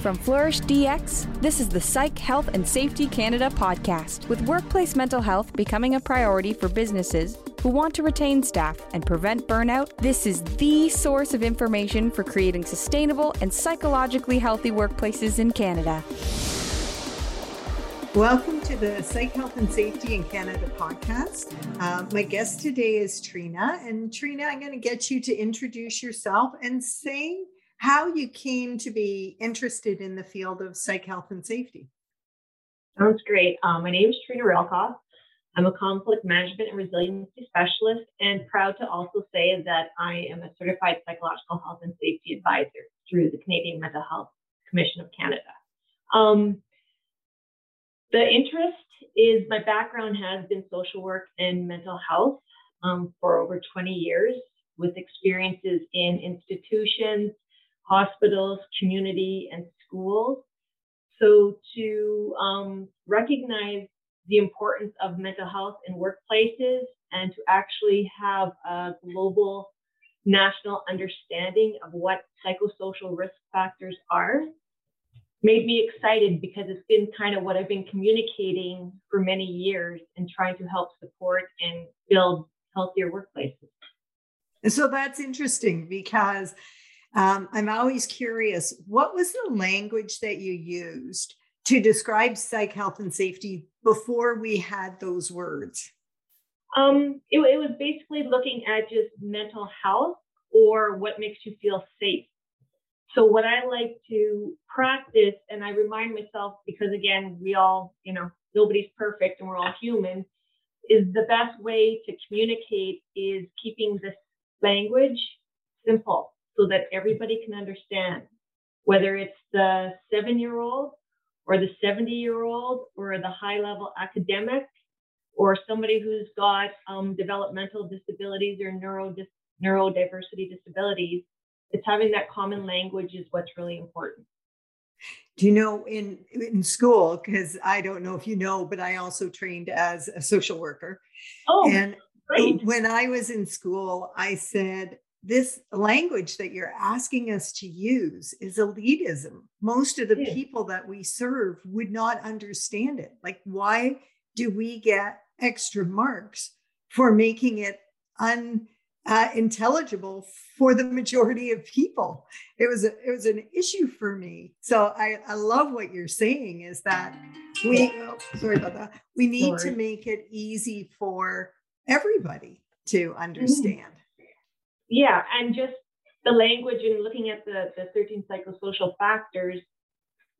From Flourish DX, this is the Psych Health and Safety Canada podcast, with workplace mental health becoming a priority for businesses who want to retain staff and prevent burnout. This is the source of information for creating sustainable and psychologically healthy workplaces in Canada. Welcome to the Psych Health and Safety in Canada podcast. Uh, my guest today is Treena. And Treena, I'm going to get you to introduce yourself and say how you came to be interested in the field of psych health and safety. Sounds great. Um, my name is Treena Reilkoff. I'm a conflict management and resiliency specialist, and proud to also say that I am a certified psychological health and safety advisor through the Canadian Mental Health Commission of Canada. Um, the interest is my background has been social work and mental health um, for over 20 years, with experiences in institutions, hospitals, community, and schools. So to um, recognize the importance of mental health in workplaces and to actually have a global national understanding of what psychosocial risk factors are made me excited because it's been kind of what I've been communicating for many years and trying to help support and build healthier workplaces. So that's interesting because um, I'm always curious what was the language that you used to describe psych health and safety before we had those words? Um, it, it was basically looking at just mental health or what makes you feel safe. So, what I like to practice, and I remind myself because again, we all, you know, nobody's perfect and we're all human, is the best way to communicate is keeping this language simple so that everybody can understand, whether it's the seven year old or the 70 year old or the high level academic or somebody who's got um, developmental disabilities or neuro neurodiversity disabilities. It's having that common language is what's really important. Do you know in in school? Because I don't know if you know, but I also trained as a social worker. Oh, and great. when I was in school, I said this language that you're asking us to use is elitism. Most of the people that we serve would not understand it. Like, why do we get extra marks for making it unintelligible uh, for the majority of people? It was a, it was an issue for me. So I, I love what you're saying is that we oh, sorry about that. We need sorry. to make it easy for everybody to mm-hmm. understand. Yeah, and just the language and looking at the, the 13 psychosocial factors,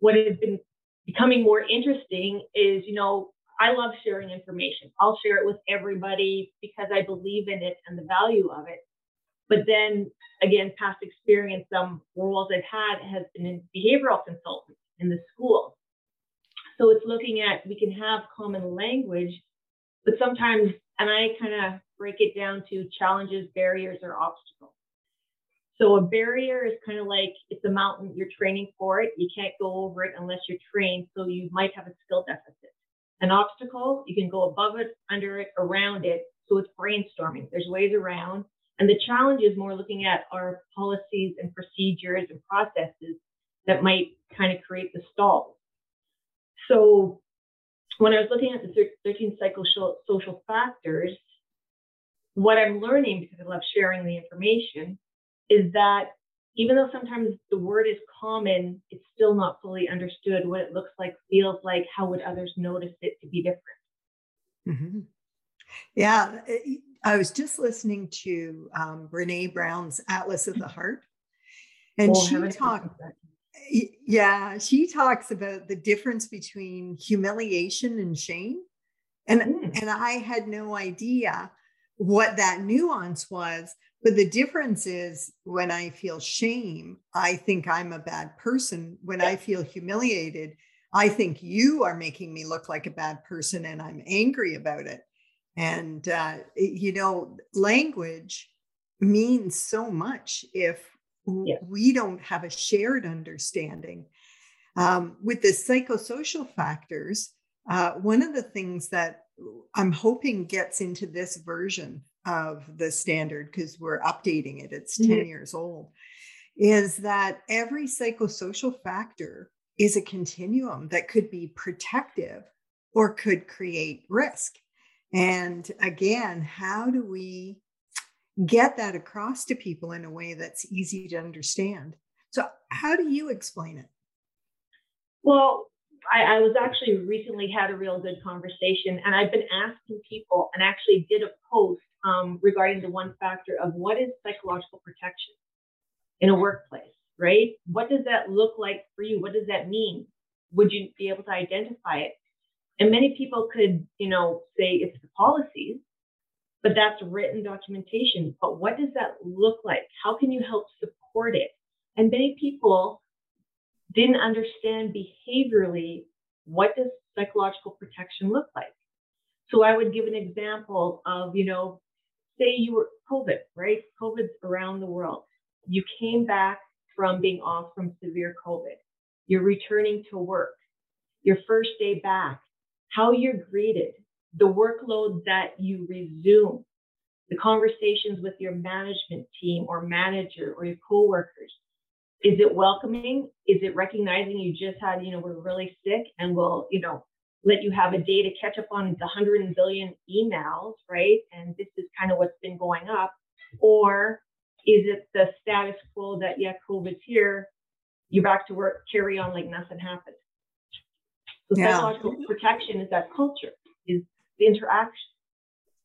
what has been becoming more interesting is, you know, I love sharing information. I'll share it with everybody because I believe in it and the value of it. But then again, past experience, some roles I've had has been in behavioral consultant in the school. So it's looking at we can have common language, but sometimes, and I kind of break it down to challenges, barriers, or obstacles. So a barrier is kind of like it's a mountain, you're training for it. You can't go over it unless you're trained. So you might have a skill deficit. An obstacle, you can go above it, under it, around it. So it's brainstorming. There's ways around. And the challenge is more looking at our policies and procedures and processes that might kind of create the stalls. So when I was looking at the 13 psychosocial social factors, what I'm learning because I love sharing the information is that even though sometimes the word is common, it's still not fully understood what it looks like, feels like, how would others notice it to be different. Mm-hmm. Yeah, I was just listening to um, Brene Brown's Atlas of the Heart, and oh, she talked. Yeah, she talks about the difference between humiliation and shame, and mm. and I had no idea what that nuance was. But the difference is when I feel shame, I think I'm a bad person. When I feel humiliated, I think you are making me look like a bad person and I'm angry about it. And, uh, you know, language means so much if yeah. we don't have a shared understanding. Um, with the psychosocial factors, uh, one of the things that I'm hoping gets into this version of the standard because we're updating it. It's 10 mm-hmm. years old. is that every psychosocial factor is a continuum that could be protective or could create risk. And again, how do we get that across to people in a way that's easy to understand? So, how do you explain it? Well, I, I was actually recently had a real good conversation, and I've been asking people, and actually did a post um, regarding the one factor of what is psychological protection in a workplace, right? What does that look like for you? What does that mean? Would you be able to identify it? And many people could, you know, say it's the policies, but that's written documentation. But what does that look like? How can you help support it? And many people didn't understand behaviorally what does psychological protection look like. So I would give an example of, you know, say you were COVID, right? COVID's around the world. You came back from being off from severe COVID. You're returning to work. Your first day back, how you're greeted, the workload that you resume, the conversations with your management team or manager or your coworkers. Is it welcoming? Is it recognizing you just had, you know, we're really sick and we'll, you know, let you have a day to catch up on the 100 billion emails, right? And this is kind of what's been going up. Or is it the status quo that, yeah, COVID's here, you're back to work, carry on like nothing happened? So yeah. psychological protection is that culture, is the interaction.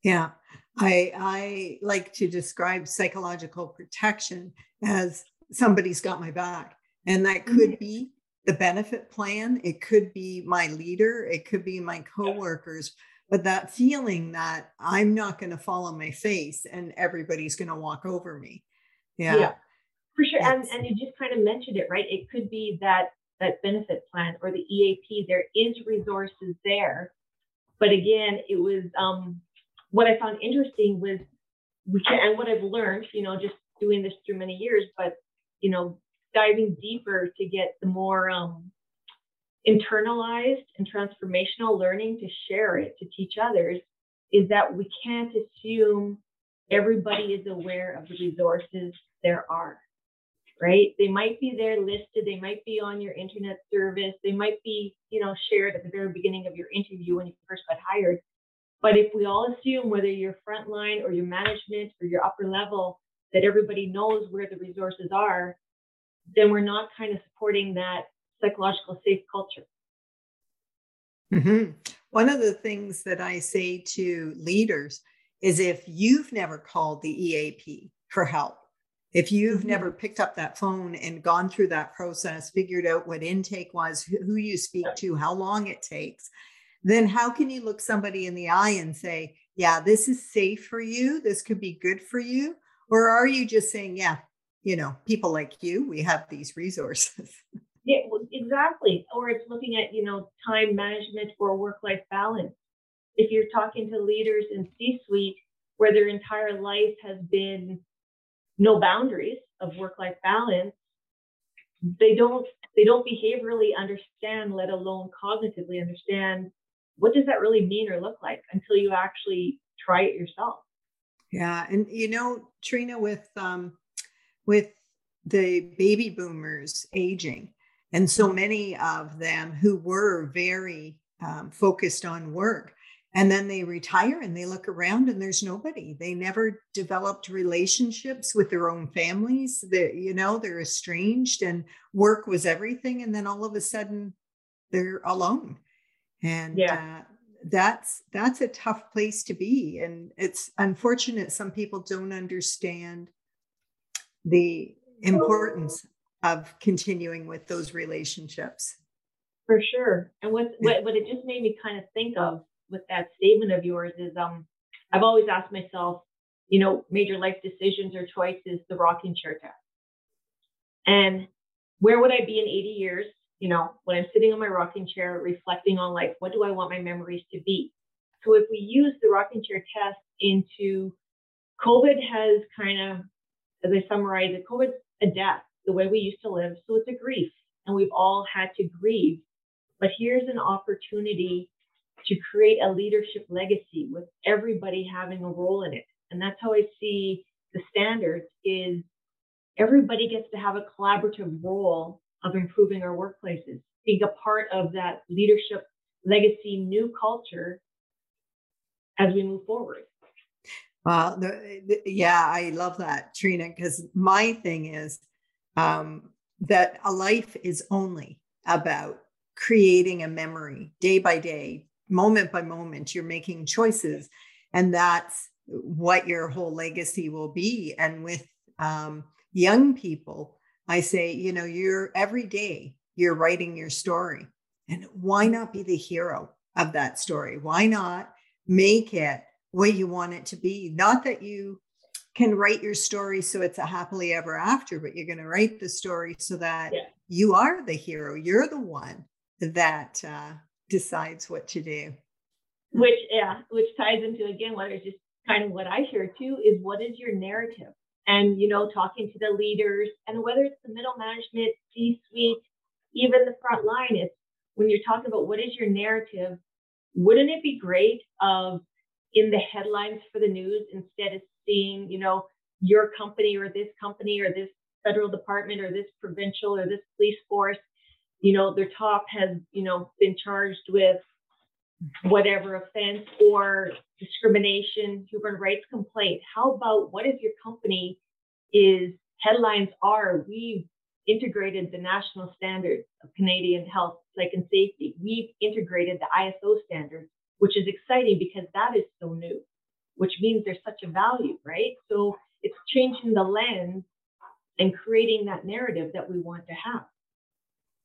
Yeah. I I like to describe psychological protection as somebody's got my back. And that could mm-hmm. be the benefit plan, it could be my leader, it could be my coworkers, but that feeling that I'm not going to fall on my face and everybody's going to walk over me. Yeah. yeah for sure. And, and you just kind of mentioned it, right? It could be that that benefit plan or the EAP. There is resources there, but again, it was um, what I found interesting was we can, and what I've learned, you know, just doing this through many years, but you know, diving deeper to get the more um, internalized and transformational learning to share it to teach others is that we can't assume everybody is aware of the resources there are right? They might be there listed they might be on your internet service they might be you know shared at the very beginning of your interview when you first got hired. But if we all assume whether you're frontline or your management or your upper level that everybody knows where the resources are then we're not kind of supporting that psychological safe culture. Mm-hmm. One of the things that I say to leaders is if you've never called the EAP for help, if you've mm-hmm. never picked up that phone and gone through that process, figured out what intake was, who you speak to, how long it takes, then how can you look somebody in the eye and say, yeah, this is safe for you, this could be good for you? Or are you just saying, yeah, you know, people like you, we have these resources. Yeah, exactly. Or it's looking at, you know, time management or work life balance. If you're talking to leaders in C suite where their entire life has been no boundaries of work life balance, they don't they don't behaviorally understand, let alone cognitively understand what does that really mean or look like until you actually try it yourself. Yeah, and you know, Treena, with um, with the baby boomers aging. And so many of them who were very um, focused on work. And then they retire and they look around and there's nobody. They never developed relationships with their own families. That you know, they're estranged and work was everything. And then all of a sudden they're alone. And yeah. Uh, that's that's a tough place to be. And it's unfortunate some people don't understand the importance of continuing with those relationships. For sure. And what, what, what it just made me kind of think of with that statement of yours is um, I've always asked myself, you know, major life decisions or choices, the rocking chair test. And where would I be in 80 years? You know, when I'm sitting on my rocking chair, reflecting on like, what do I want my memories to be? So if we use the rocking chair test into COVID has kind of as I summarize it, COVID's a death, the way we used to live. So it's a grief, and we've all had to grieve. But here's an opportunity to create a leadership legacy with everybody having a role in it. And that's how I see the standards is everybody gets to have a collaborative role of improving our workplaces, being a part of that leadership legacy new culture as we move forward. Well, the, the, yeah, I love that, Treena, because my thing is um, that a life is only about creating a memory day by day, moment by moment. You're making choices, and that's what your whole legacy will be. And with um, young people, I say, you know, you're every day you're writing your story. And why not be the hero of that story? Why not make it what you want it to be? Not that you can write your story so it's a happily ever after, but you're going to write the story so that yeah. you are the hero. You're the one that uh, decides what to do. Which, yeah, which ties into again what is just kind of what I share too is what is your narrative? And you know, talking to the leaders and whether it's the middle management, C-suite, even the front line, it's when you're talking about what is your narrative, wouldn't it be great of in the headlines for the news instead of seeing, you know, your company or this company or this federal department or this provincial or this police force, you know, their top has, you know, been charged with whatever offense or discrimination, human rights complaint. How about what if your company is headlines are we've integrated the national standards of Canadian health, psych and safety. We've integrated the ISO standards, which is exciting because that is so new, which means there's such a value, right? So it's changing the lens and creating that narrative that we want to have.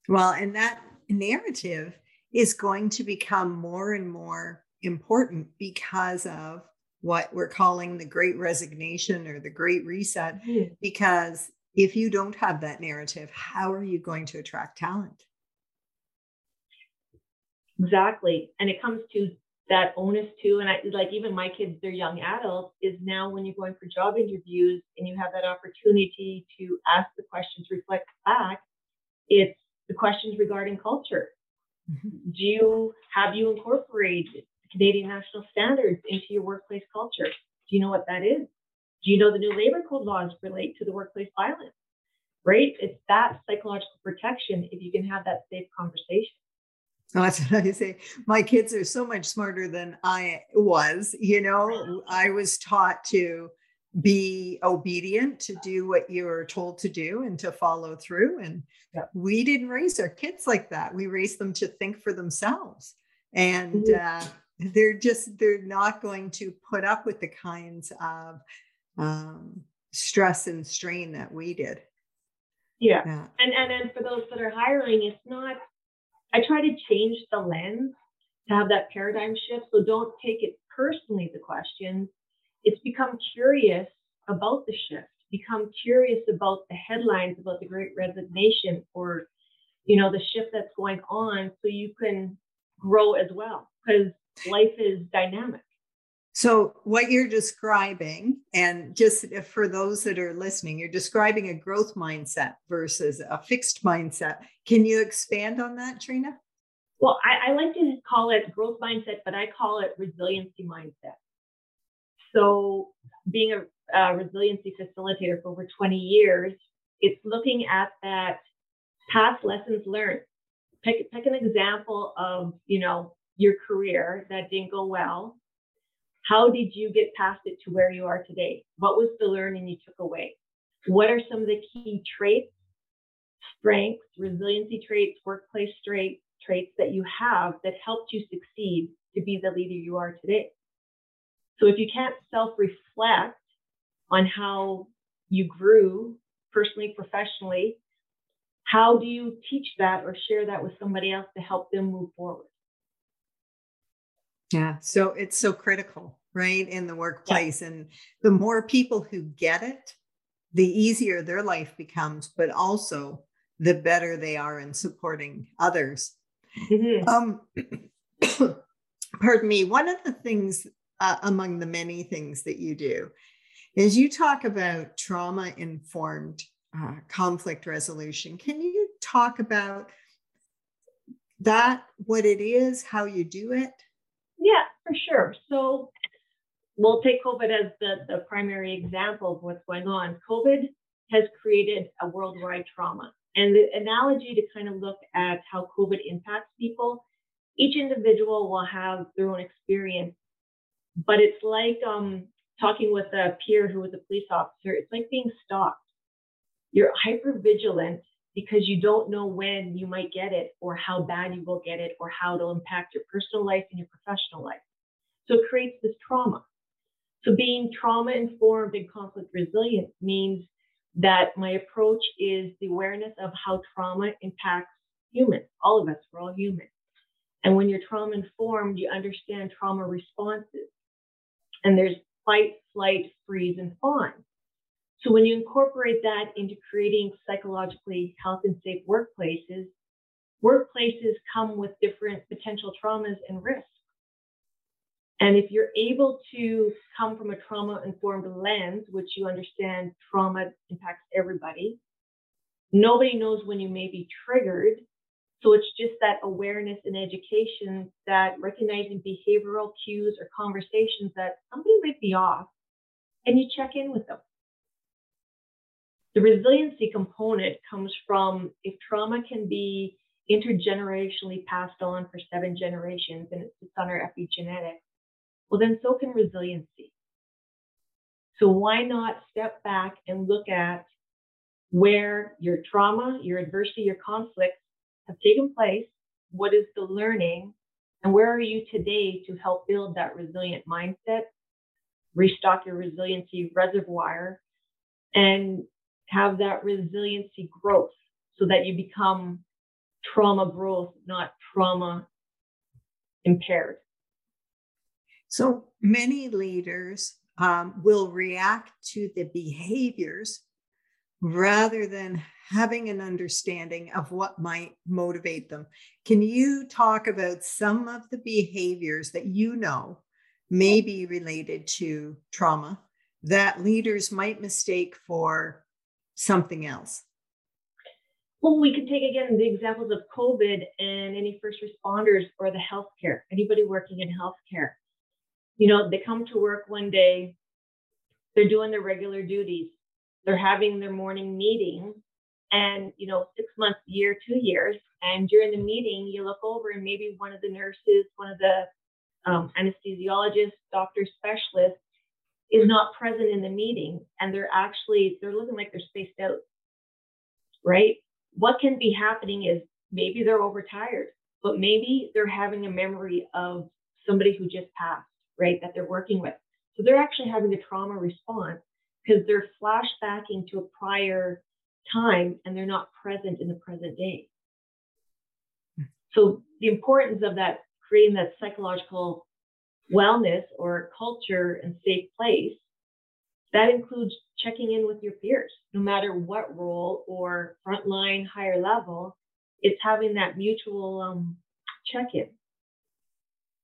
Well, and that narrative is going to become more and more important because of what we're calling the great resignation or the great reset, because if you don't have that narrative, how are you going to attract talent? Exactly. And it comes to that onus too. And I like even my kids, they're young adults, is now when you're going for job interviews and you have that opportunity to ask the questions, reflect back, it's the questions regarding culture. Mm-hmm. Do you have you incorporated Canadian national standards into your workplace culture? Do you know what that is? Do you know the new labor code laws relate to the workplace violence? Right? It's that psychological protection if you can have that safe conversation. Oh, that's what I say. My kids are so much smarter than I was. You know, I was taught to be obedient, to do what you were told to do and to follow through. And yeah. we didn't raise our kids like that. We raised them to think for themselves. And mm-hmm. uh, they're just, they're not going to put up with the kinds of um, stress and strain that we did. Yeah. yeah. And and then for those that are hiring, it's not I try to change the lens to have that paradigm shift. So don't take it personally, the questions. It's become curious about the shift, become curious about the headlines about the great resignation or you know the shift that's going on so you can grow as well because life is dynamic so, what you're describing, and just for those that are listening, you're describing a growth mindset versus a fixed mindset. Can you expand on that, Treena? Well, I, I like to call it growth mindset, but I call it resiliency mindset. So, being a, a resiliency facilitator for over 20 years, it's looking at that past lessons learned. Pick, pick an example of, you know, your career that didn't go well how did you get past it to where you are today? What was the learning you took away? What are some of the key traits, strengths, resiliency traits, workplace traits, traits that you have that helped you succeed to be the leader you are today? So if you can't self reflect on how you grew personally, professionally, how do you teach that or share that with somebody else to help them move forward? Yeah, so it's so critical right in the workplace yeah. and the more people who get it the easier their life becomes but also the better they are in supporting others mm-hmm. um pardon me one of the things uh, among the many things that you do is you talk about trauma informed uh, conflict resolution can you talk about that what it is how you do it yeah for sure so we'll take COVID as the, the primary example of what's going on. COVID has created a worldwide trauma. And the analogy to kind of look at how COVID impacts people, each individual will have their own experience, but it's like um, talking with a peer who was a police officer. It's like being stalked. You're hyper vigilant because you don't know when you might get it or how bad you will get it or how it'll impact your personal life and your professional life. So it creates this trauma. So being trauma informed and conflict resilient means that my approach is the awareness of how trauma impacts humans, all of us, we're all human. And when you're trauma informed, you understand trauma responses. And there's fight, flight, freeze, and fawn. So when you incorporate that into creating psychologically health and safe workplaces, workplaces come with different potential traumas and risks. And if you're able to come from a trauma informed lens, which you understand trauma impacts everybody, nobody knows when you may be triggered. So it's just that awareness and education that recognizing behavioral cues or conversations that somebody might be off and you check in with them. The resiliency component comes from if trauma can be intergenerationally passed on for seven generations and it's on our epigenetics, well, then so can resiliency. So why not step back and look at where your trauma, your adversity, your conflicts have taken place? What is the learning? And where are you today to help build that resilient mindset, restock your resiliency reservoir, and have that resiliency growth so that you become trauma growth, not trauma impaired? So many leaders um, will react to the behaviors rather than having an understanding of what might motivate them. Can you talk about some of the behaviors that you know may be related to trauma that leaders might mistake for something else? Well, we could take again the examples of COVID and any first responders or the healthcare, anybody working in healthcare you know, they come to work one day, they're doing their regular duties, they're having their morning meeting, and you know, six months, year, two years, and during the meeting, you look over and maybe one of the nurses, one of the um, anesthesiologists, doctor specialists is not present in the meeting, and they're actually they're looking like they're spaced out, right? What can be happening is maybe they're overtired, but maybe they're having a memory of somebody who just passed right, that they're working with. So they're actually having a trauma response because they're flashbacking to a prior time and they're not present in the present day. Hmm. So the importance of that creating that psychological wellness or culture and safe place, that includes checking in with your peers, no matter what role or frontline, higher level, it's having that mutual um, check-in.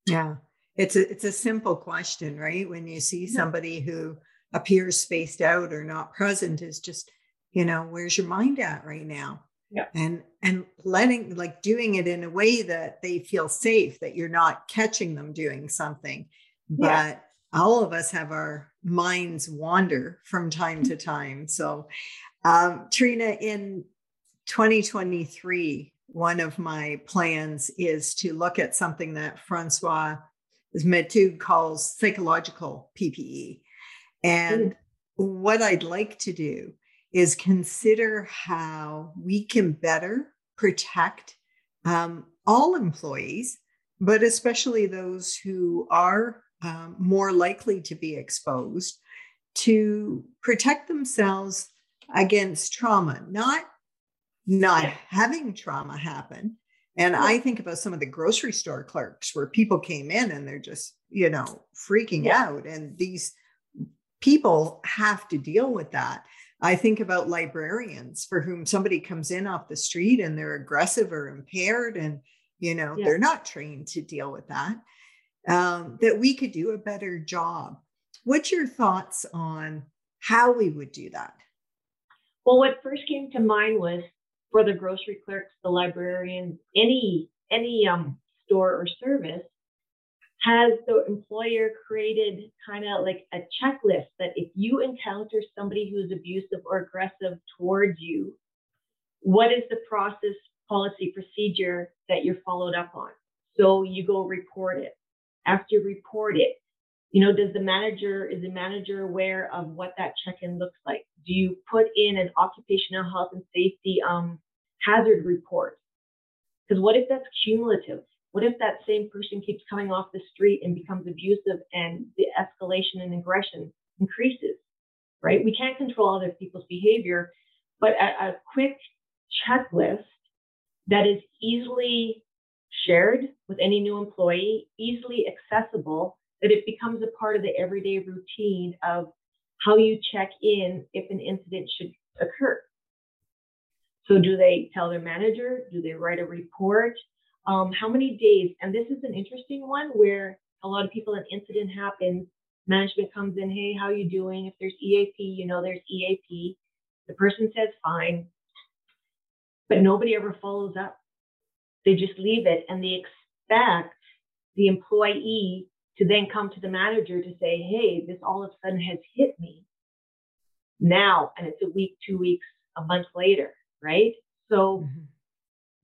Yeah. It's a it's a simple question, right? When you see somebody who appears spaced out or not present, is just, you know, where's your mind at right now? Yeah. And and letting like doing it in a way that they feel safe, that you're not catching them doing something. But yeah. all of us have our minds wander from time to time. So um, Treena, in 2023, one of my plans is to look at something that Françoise Mathieu calls psychological PPE. And mm. what I'd like to do is consider how we can better protect um, all employees, but especially those who are um, more likely to be exposed to protect themselves against trauma, not not having trauma happen, and I think about some of the grocery store clerks where people came in and they're just, you know, freaking yeah. out. And these people have to deal with that. I think about librarians for whom somebody comes in off the street and they're aggressive or impaired and, you know, yeah. they're not trained to deal with that. Um, that we could do a better job. What's your thoughts on how we would do that? Well, what first came to mind was for the grocery clerks, the librarians, any any um, store or service, Has the employer created kind of like a checklist that if you encounter somebody who is abusive or aggressive towards you, what is the process, policy, procedure that you're followed up on? So you go report it. After you report it, you know, does the manager, is the manager aware of what that check-in looks like? Do you put in an occupational health and safety um, hazard report? Because what if that's cumulative? What if that same person keeps coming off the street and becomes abusive and the escalation and aggression increases, right? We can't control other people's behavior, but a, a quick checklist that is easily shared with any new employee, easily accessible, that it becomes a part of the everyday routine of how you check in if an incident should occur. So, do they tell their manager? Do they write a report? Um, how many days? And this is an interesting one where a lot of people, an incident happens, management comes in, hey, how you doing? If there's EAP, you know there's EAP. The person says fine, but nobody ever follows up. They just leave it and they expect the employee to then come to the manager to say, hey, this all of a sudden has hit me now. And it's a week, two weeks, a month later, right? So mm-hmm.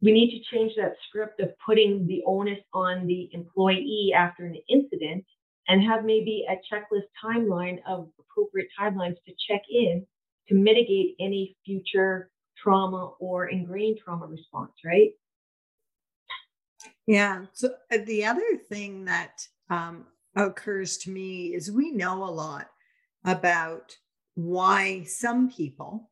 We need to change that script of putting the onus on the employee after an incident and have maybe a checklist timeline of appropriate timelines to check in to mitigate any future trauma or ingrained trauma response, right? Yeah. So uh, the other thing that um, occurs to me is we know a lot about why some people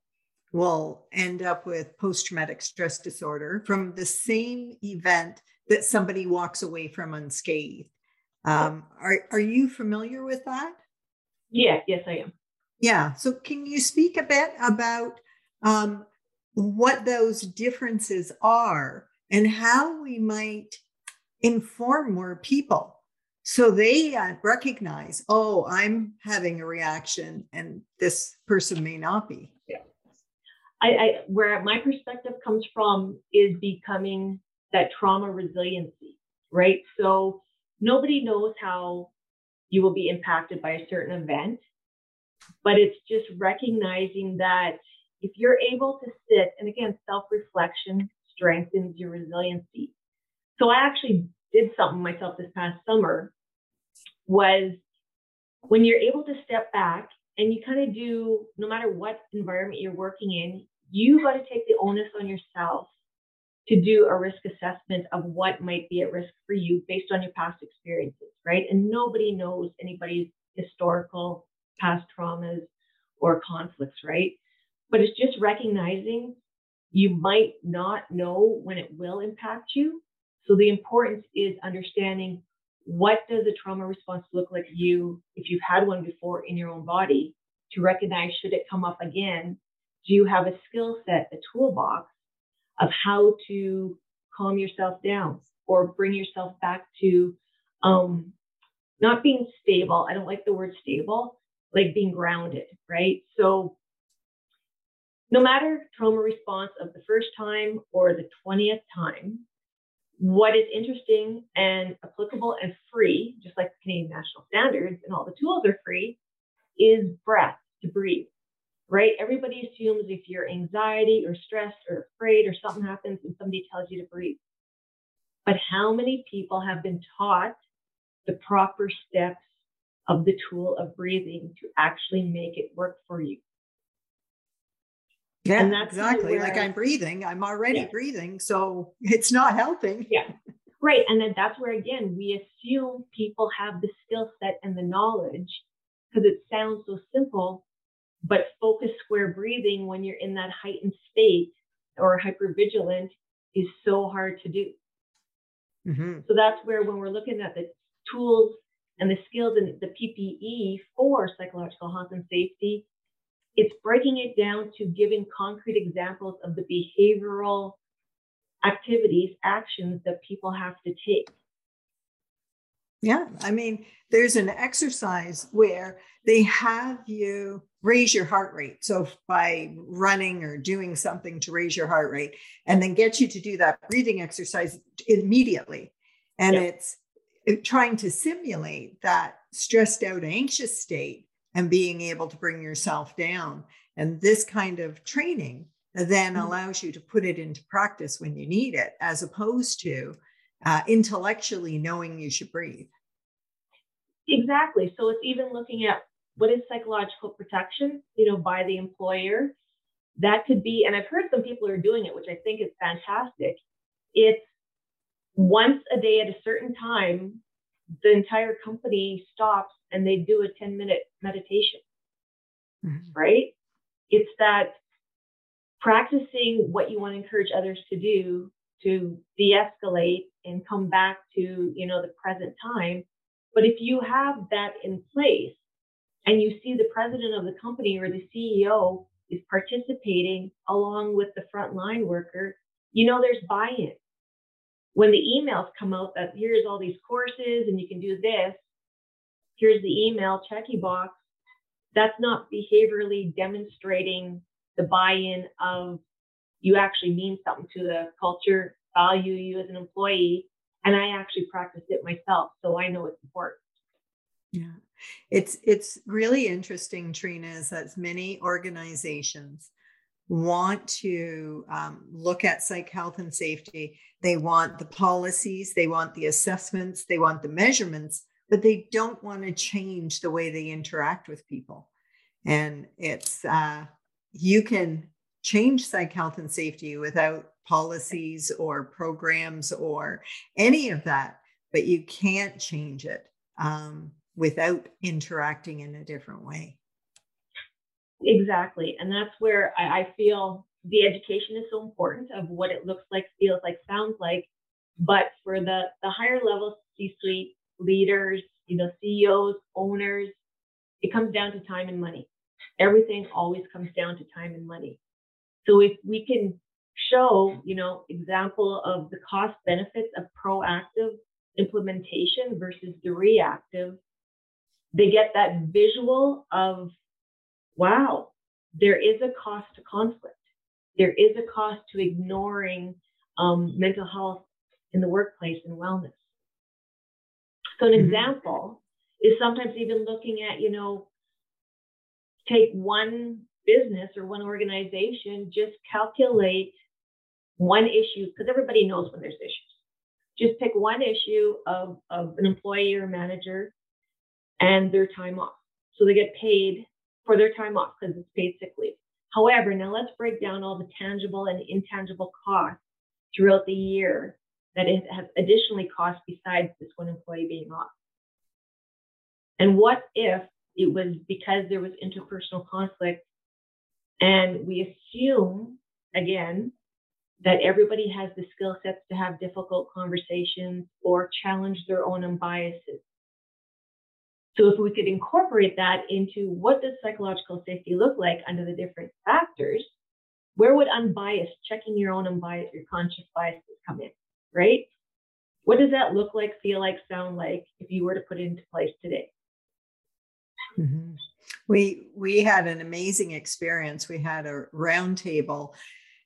will end up with post traumatic stress disorder from the same event that somebody walks away from unscathed. Um, are, are you familiar with that? Yeah, yes, I am. Yeah. So, can you speak a bit about um, what those differences are and how we might inform more people so they uh, recognize oh i'm having a reaction and this person may not be yeah I, I where my perspective comes from is becoming that trauma resiliency right? So nobody knows how you will be impacted by a certain event but it's just recognizing that if you're able to sit and again self-reflection strengthens your resiliency. So I actually did something myself this past summer was when you're able to step back and you kind of do no matter what environment you're working in, you got to take the onus on yourself to do a risk assessment of what might be at risk for you based on your past experiences, right? And nobody knows anybody's historical past traumas or conflicts, right? But it's just recognizing you might not know when it will impact you. So the importance is understanding what does a trauma response look like you if you've had one before in your own body to recognize should it come up again do you have a skill set a toolbox of how to calm yourself down or bring yourself back to um, not being stable? I don't like the word stable like being grounded right? So no matter trauma response of the first time or the 20th time what is interesting and applicable and free, just like the Canadian National Standards and all the tools are free, is breath to breathe, right? Everybody assumes if you're anxiety or stressed or afraid or something happens and somebody tells you to breathe. But how many people have been taught the proper steps of the tool of breathing to actually make it work for you? Yeah, and that's exactly. Like I'm breathing, I'm already yeah. breathing, so it's not helping. Yeah. Right. And then that's where, again, we assume people have the skill set and the knowledge because it sounds so simple, but focus square breathing when you're in that heightened state or hypervigilant is so hard to do. Mm-hmm. So that's where, when we're looking at the tools and the skills and the PPE for psychological health and safety, it's breaking it down to giving concrete examples of the behavioral activities, actions that people have to take. Yeah, I mean, there's an exercise where they have you raise your heart rate. So by running or doing something to raise your heart rate, and then get you to do that breathing exercise immediately. And yeah. it's trying to simulate that stressed out, anxious state and being able to bring yourself down. And this kind of training then mm-hmm. allows you to put it into practice when you need it, as opposed to uh, intellectually knowing you should breathe. Exactly. So it's even looking at what is psychological protection, you know, by the employer. That could be, and I've heard some people are doing it, which I think is fantastic. It's once a day at a certain time, the entire company stops and they do a 10 minute meditation, mm-hmm. right? It's that practicing what you want to encourage others to do to de-escalate and come back to you know the present time but if you have that in place and you see the president of the company or the ceo is participating along with the frontline worker you know there's buy-in when the emails come out that here's all these courses and you can do this here's the email checky box that's not behaviorally demonstrating the buy-in of you actually mean something to the culture, value you as an employee. And I actually practiced it myself, so I know it's important. Yeah, it's it's really interesting, Treena, is that many organizations want to um, look at psych health and safety. They want the policies, they want the assessments, they want the measurements, but they don't want to change the way they interact with people. And it's uh, you can change psych health and safety without policies or programs or any of that, but you can't change it um, without interacting in a different way. Exactly. And that's where I, I feel the education is so important of what it looks like, feels like, sounds like. But for the, the higher level C suite leaders, you know, CEOs, owners, it comes down to time and money everything always comes down to time and money. So if we can show, you know, example of the cost benefits of proactive implementation versus the reactive, they get that visual of, wow, there is a cost to conflict. There is a cost to ignoring um, mental health in the workplace and wellness. So an mm-hmm. example is sometimes even looking at, you know, take one business or one organization, just calculate one issue, because everybody knows when there's issues. Just pick one issue of, of an employee or manager and their time off. So they get paid for their time off because it's paid sick leave. However, now let's break down all the tangible and intangible costs throughout the year that it has additionally cost besides this one employee being off. And what if it was because there was interpersonal conflict. And we assume, again, that everybody has the skill sets to have difficult conversations or challenge their own biases. So if we could incorporate that into what does psychological safety look like under the different factors, where would unbiased, checking your own unbiased, your conscious biases come in, right? What does that look like, feel like, sound like if you were to put it into place today? Mm-hmm. We we had an amazing experience. We had a roundtable,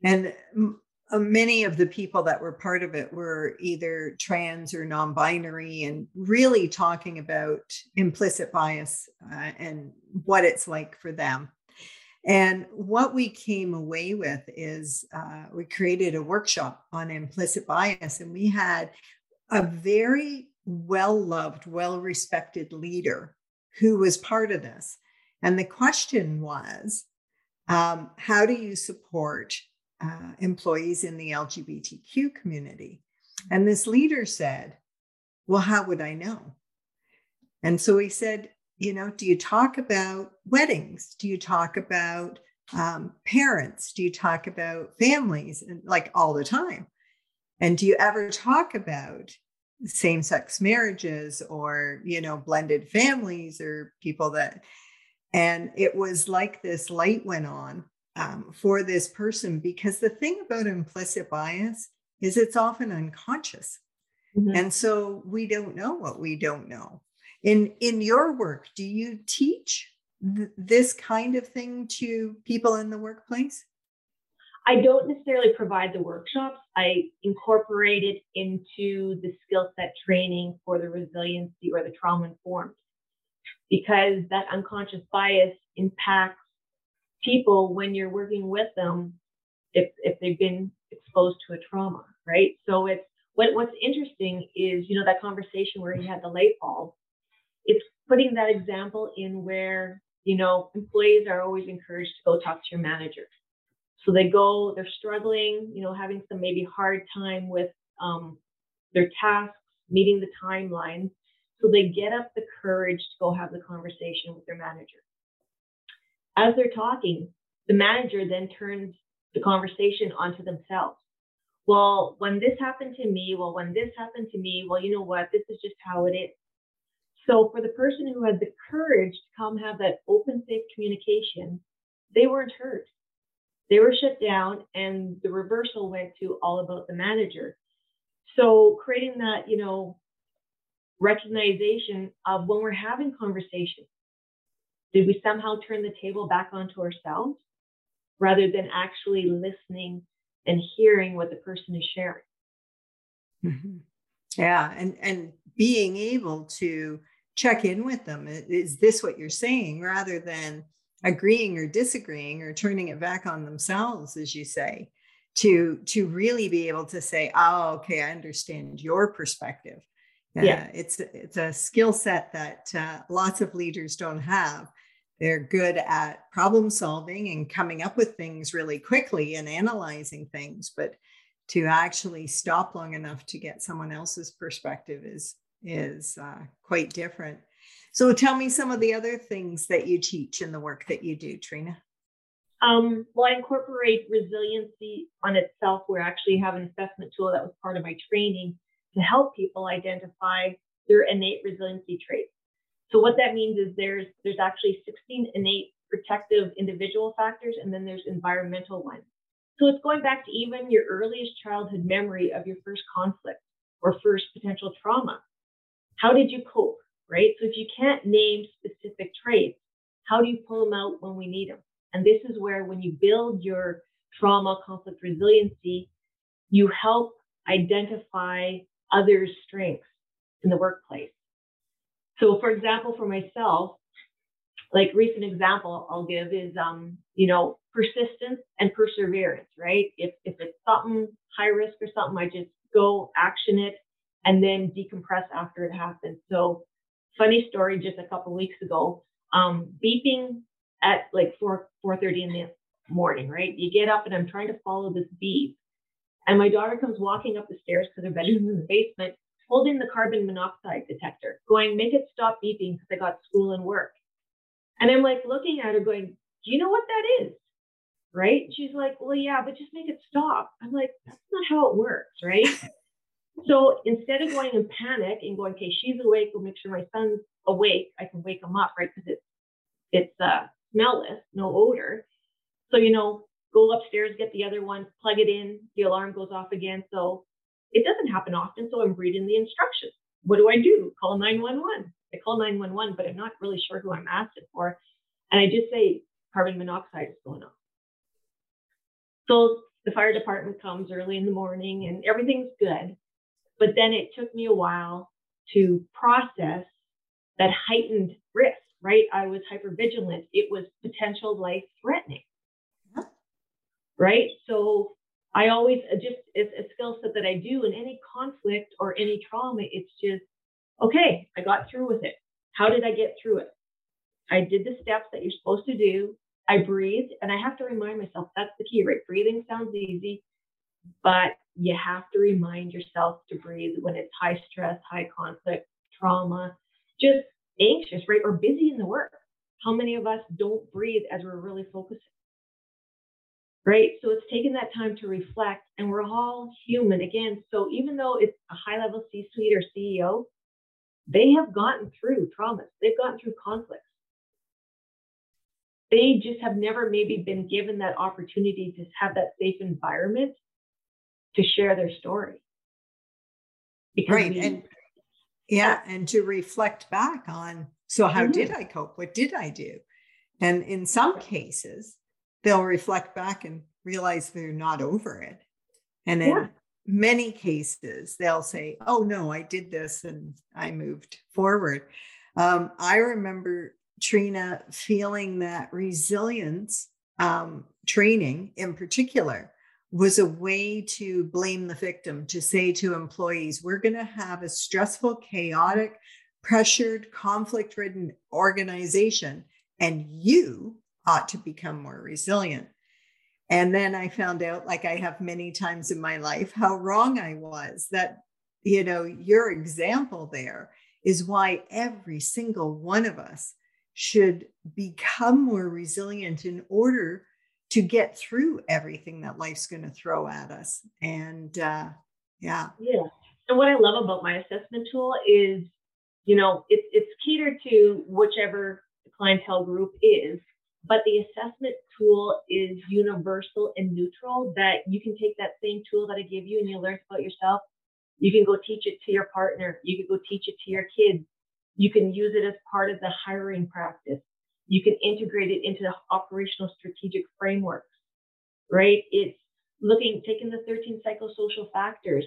and many of the people that were part of it were either trans or non-binary, and really talking about implicit bias uh, and what it's like for them. And what we came away with is uh, we created a workshop on implicit bias, and we had a very well loved, well respected leader who was part of this. And the question was um, how do you support uh, employees in the LGBTQ community? And this leader said, Well, how would I know? And so he said, You know, do you talk about weddings? Do you talk about um, parents? Do you talk about families? And like all the time. And do you ever talk about same sex marriages or you know blended families or people that and it was like this light went on um, for this person because the thing about implicit bias is it's often unconscious mm-hmm. and so we don't know what we don't know in in your work do you teach th- this kind of thing to people in the workplace I don't necessarily provide the workshops. I incorporate it into the skill set training for the resiliency or the trauma informed because that unconscious bias impacts people when you're working with them if, if they've been exposed to a trauma, right? So it's what, what's interesting is, you know, that conversation where you had the light bulb, it's putting that example in where, you know, employees are always encouraged to go talk to your manager. So they go, they're struggling, you know, having some maybe hard time with um, their tasks, meeting the timeline. So they get up the courage to go have the conversation with their manager. As they're talking, the manager then turns the conversation onto themselves. Well, when this happened to me, well, when this happened to me, well, you know what? This is just how it is. So for the person who had the courage to come have that open, safe communication, they weren't hurt. They were shut down, and the reversal went to all about the manager. So creating that, you know, recognition of when we're having conversations, did we somehow turn the table back onto ourselves rather than actually listening and hearing what the person is sharing? Mm-hmm. Yeah, and and being able to check in with them is this what you're saying rather than agreeing or disagreeing or turning it back on themselves as you say to to really be able to say oh okay i understand your perspective yeah, it's it's a skill set that uh, lots of leaders don't have they're good at problem solving and coming up with things really quickly and analyzing things but to actually stop long enough to get someone else's perspective is is uh, quite different. So tell me some of the other things that you teach in the work that you do Treena. Um, well i incorporate resiliency on itself. We actually have an assessment tool that was part of my training to help people identify their innate resiliency traits so what that means is there's there's actually 16 innate protective individual factors and then there's environmental ones. So it's going back to even your earliest childhood memory of your first conflict or first potential trauma. How did you cope, right? So if you can't name specific traits, how do you pull them out when we need them? And this is where when you build your trauma conflict resiliency, you help identify others' strengths in the workplace. So, for example, for myself, like recent example I'll give is, um, you know, persistence and perseverance, right? If if it's something high risk or something, I just go action it and then decompress after it happens. So, funny story, just a couple weeks ago, um, beeping at like four four thirty in the morning, right? You get up and I'm trying to follow this beep, and my daughter comes walking up the stairs because her bedroom's in the basement, holding the carbon monoxide detector, going, make it stop beeping because I got school and work. And I'm like looking at her going, do you know what that is? Right? She's like, well, yeah, but just make it stop. I'm like, that's not how it works, right? so instead of going in panic and going, okay, she's awake, we'll make sure my son's awake. I can wake him up, right? Because it's it's uh, smellless, no odor. So you know, go upstairs, get the other one, plug it in, the alarm goes off again. So it doesn't happen often, so I'm reading the instructions. What do I do? Call 911. I call 911, but I'm not really sure who I'm asking for. And I just say carbon monoxide is going on. So the fire department comes early in the morning and everything's good. But then it took me a while to process that heightened risk, right? I was hyper vigilant. It was potential life threatening. Right. So I always uh, just it's a skill set that I do in any conflict or any trauma. It's just okay. I got through with it. How did I get through it? I did the steps that you're supposed to do. I breathed, and I have to remind myself that's the key, right? Breathing sounds easy, but you have to remind yourself to breathe when it's high stress, high conflict, trauma, just anxious, right? Or busy in the work. How many of us don't breathe as we're really focusing? Right? So it's taken that time to reflect, and we're all human again. So even though it's a high level C suite or CEO, they have gotten through traumas, they've gotten through conflicts. They just have never maybe been given that opportunity to have that safe environment to share their story. Because right. We, and yeah, and to reflect back on so how mm-hmm. did I cope? What did I do? And in some cases, they'll reflect back and realize they're not over it. And in yeah. many cases, they'll say, Oh, no, I did this and I moved forward. Um, I remember Treena feeling that resilience um, training in particular was a way to blame the victim, to say to employees, we're going to have a stressful, chaotic, pressured, conflict ridden organization, and you ought to become more resilient. And then I found out, like I have many times in my life, how wrong I was. That, you know, your example there is why every single one of us should become more resilient in order to get through everything that life's going to throw at us. And uh, yeah. Yeah. And what I love about my assessment tool is, you know, it, it's catered to whichever clientele group is, but the assessment tool is universal and neutral that you can take that same tool that I give you and you learn about yourself. You can go teach it to your partner. You can go teach it to your kids. You can use it as part of the hiring practice. You can integrate it into the operational strategic frameworks, right? It's looking, taking the 13 psychosocial factors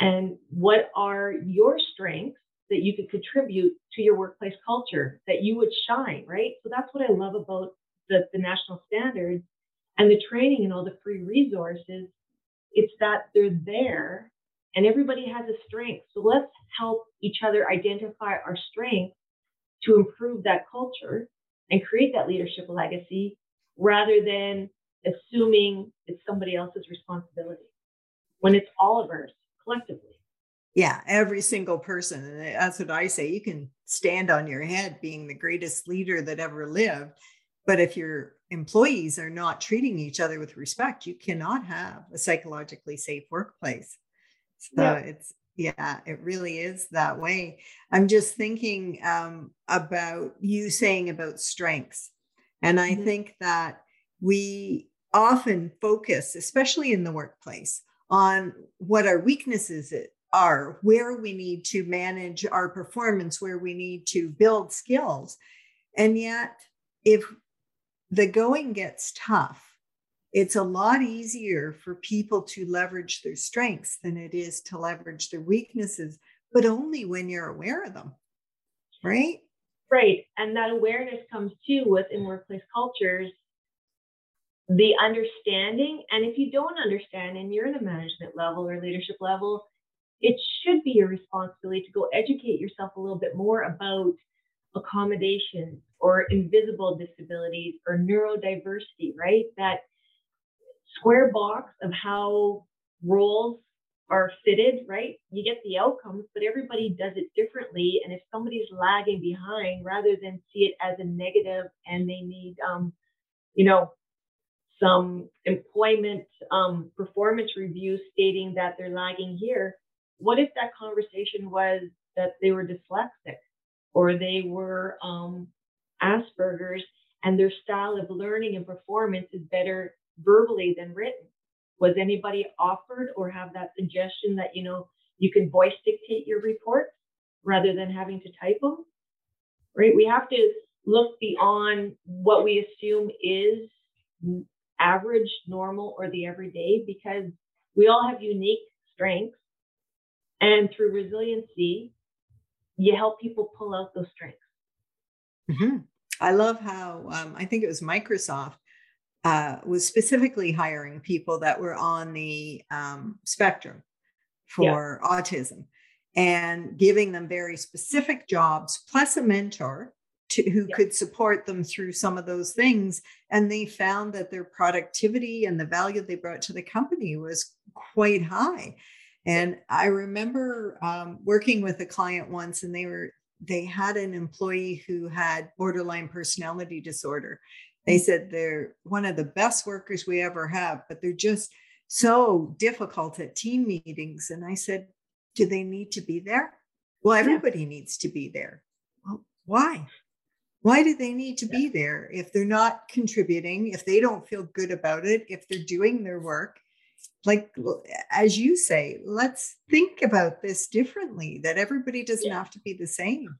and what are your strengths that you could contribute to your workplace culture that you would shine, right? So that's what I love about the, the national standards and the training and all the free resources. It's that they're there and everybody has a strength. So let's help each other identify our strengths to improve that culture and create that leadership legacy rather than assuming it's somebody else's responsibility when it's all of ours collectively. Yeah, every single person. And that's what I say. You can stand on your head being the greatest leader that ever lived. But if your employees are not treating each other with respect, you cannot have a psychologically safe workplace. So yeah. it's yeah, it really is that way. I'm just thinking um, about you saying about strengths. And I mm-hmm. think that we often focus, especially in the workplace, on what our weaknesses are, where we need to manage our performance, where we need to build skills. And yet, if the going gets tough, it's a lot easier for people to leverage their strengths than it is to leverage their weaknesses, but only when you're aware of them. Right? Right. And that awareness comes too within workplace cultures the understanding. And if you don't understand and you're in a management level or leadership level, it should be your responsibility to go educate yourself a little bit more about accommodations or invisible disabilities or neurodiversity, right? That square box of how roles are fitted, right? You get the outcomes, but everybody does it differently. And if somebody's lagging behind, rather than see it as a negative and they need, um, you know, some employment um, performance review stating that they're lagging here, what if that conversation was that they were dyslexic or they were um, Asperger's and their style of learning and performance is better verbally than written. Was anybody offered or have that suggestion that, you know, you can voice dictate your reports rather than having to type them? Right? We have to look beyond what we assume is average, normal, or the everyday because we all have unique strengths. And through resiliency, you help people pull out those strengths. Mm-hmm. I love how um, I think it was Microsoft uh, was specifically hiring people that were on the um, spectrum for yeah. autism and giving them very specific jobs plus a mentor to, who yeah. could support them through some of those things and they found that their productivity and the value they brought to the company was quite high and i remember um, working with a client once and they were they had an employee who had borderline personality disorder they said they're one of the best workers we ever have, but they're just so difficult at team meetings. And I said, Do they need to be there? Well, everybody yeah. needs to be there. Well, why? Why do they need to yeah. be there if they're not contributing, if they don't feel good about it, if they're doing their work? Like, as you say, let's think about this differently that everybody doesn't yeah. have to be the same.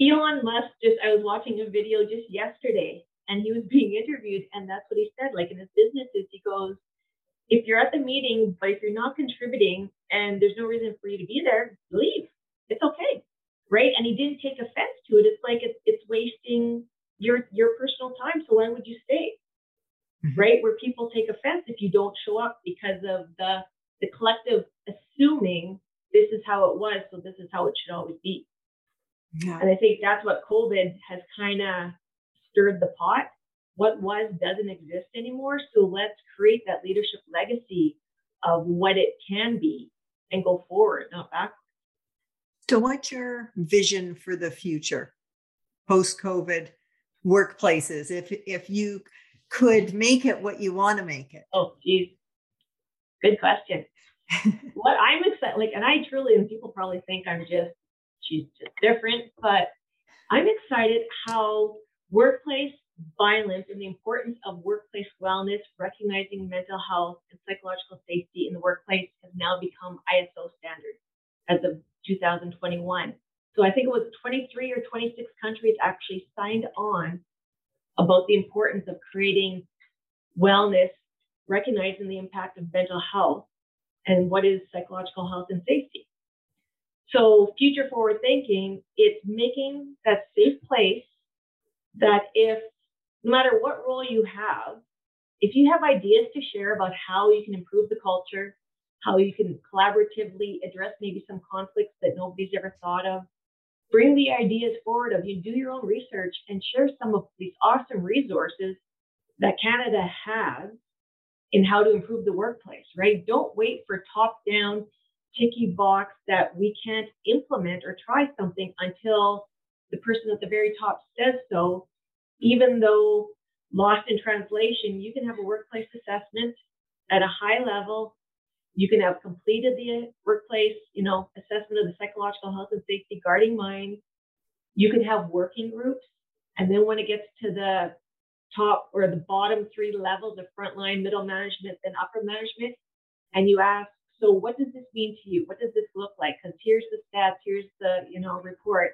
Elon Musk just, I was watching a video just yesterday and he was being interviewed, and that's what he said. Like in his businesses, he goes, if you're at the meeting, but if you're not contributing and there's no reason for you to be there, leave. It's okay. Right. And he didn't take offense to it. It's like it's, it's wasting your your personal time. So why would you stay? Mm-hmm. Right? Where people take offense if you don't show up because of the the collective assuming this is how it was, so this is how it should always be. Yeah. And I think that's what COVID has kind of stirred the pot. What was doesn't exist anymore. So let's create that leadership legacy of what it can be and go forward, not backwards. So, what's your vision for the future post COVID workplaces? If if you could make it what you want to make it. Oh, geez, good question. what I'm excited, like, and I truly, and people probably think I'm just she's just different, but I'm excited how workplace violence and the importance of workplace wellness, recognizing mental health and psychological safety in the workplace has now become ISO standard as of 2021. So I think it was 23 or 26 countries actually signed on about the importance of creating wellness, recognizing the impact of mental health and what is psychological health and safety. So future forward thinking, it's making that safe place that if no matter what role you have, if you have ideas to share about how you can improve the culture, how you can collaboratively address maybe some conflicts that nobody's ever thought of, bring the ideas forward of you do your own research and share some of these awesome resources that Canada has in how to improve the workplace, right? Don't wait for top down ticky box that we can't implement or try something until the person at the very top says so even though lost in translation, you can have a workplace assessment at a high level. You can have completed the uh, workplace, you know, assessment of the psychological health and safety guarding mind. You can have working groups. And then when it gets to the top or the bottom three levels of frontline, middle management, and upper management, and you ask, so what does this mean to you? What does this look like? Because here's the stats, here's the, you know, report,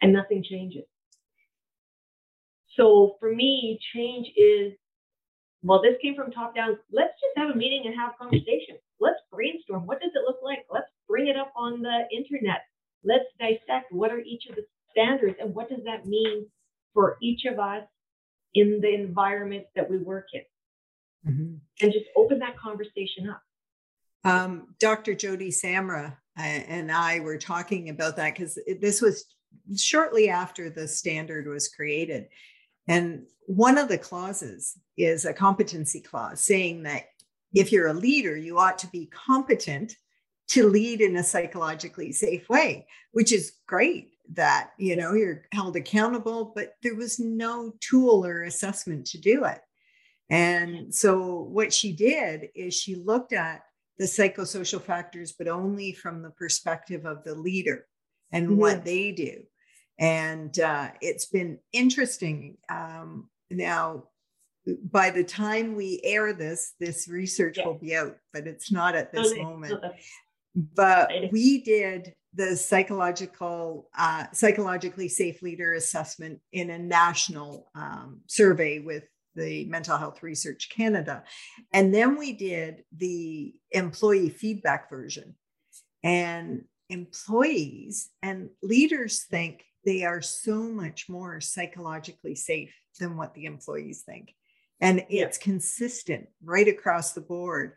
and nothing changes. So for me, change is well, this came from top down. Let's just have a meeting and have a conversation. Let's brainstorm. What does it look like? Let's bring it up on the internet. Let's dissect what are each of the standards and what does that mean for each of us in the environment that we work in. Mm-hmm. And just open that conversation up. Um, Dr. Joti Samra uh, and I were talking about that because this was shortly after the standard was created. And one of the clauses is a competency clause saying that if you're a leader, you ought to be competent to lead in a psychologically safe way, which is great that, you know, you're held accountable, but there was no tool or assessment to do it. And so what she did is she looked at the psychosocial factors, but only from the perspective of the leader and mm-hmm. what they do and uh, it's been interesting. Um, now, by the time we air this, this research yeah. will be out, but it's not at this moment. But we did the psychological, uh, psychologically safe leader assessment in a national um, survey with the Mental Health Research Canada. And then we did the employee feedback version. And employees and leaders think they are so much more psychologically safe than what the employees think. And it's consistent right across the board.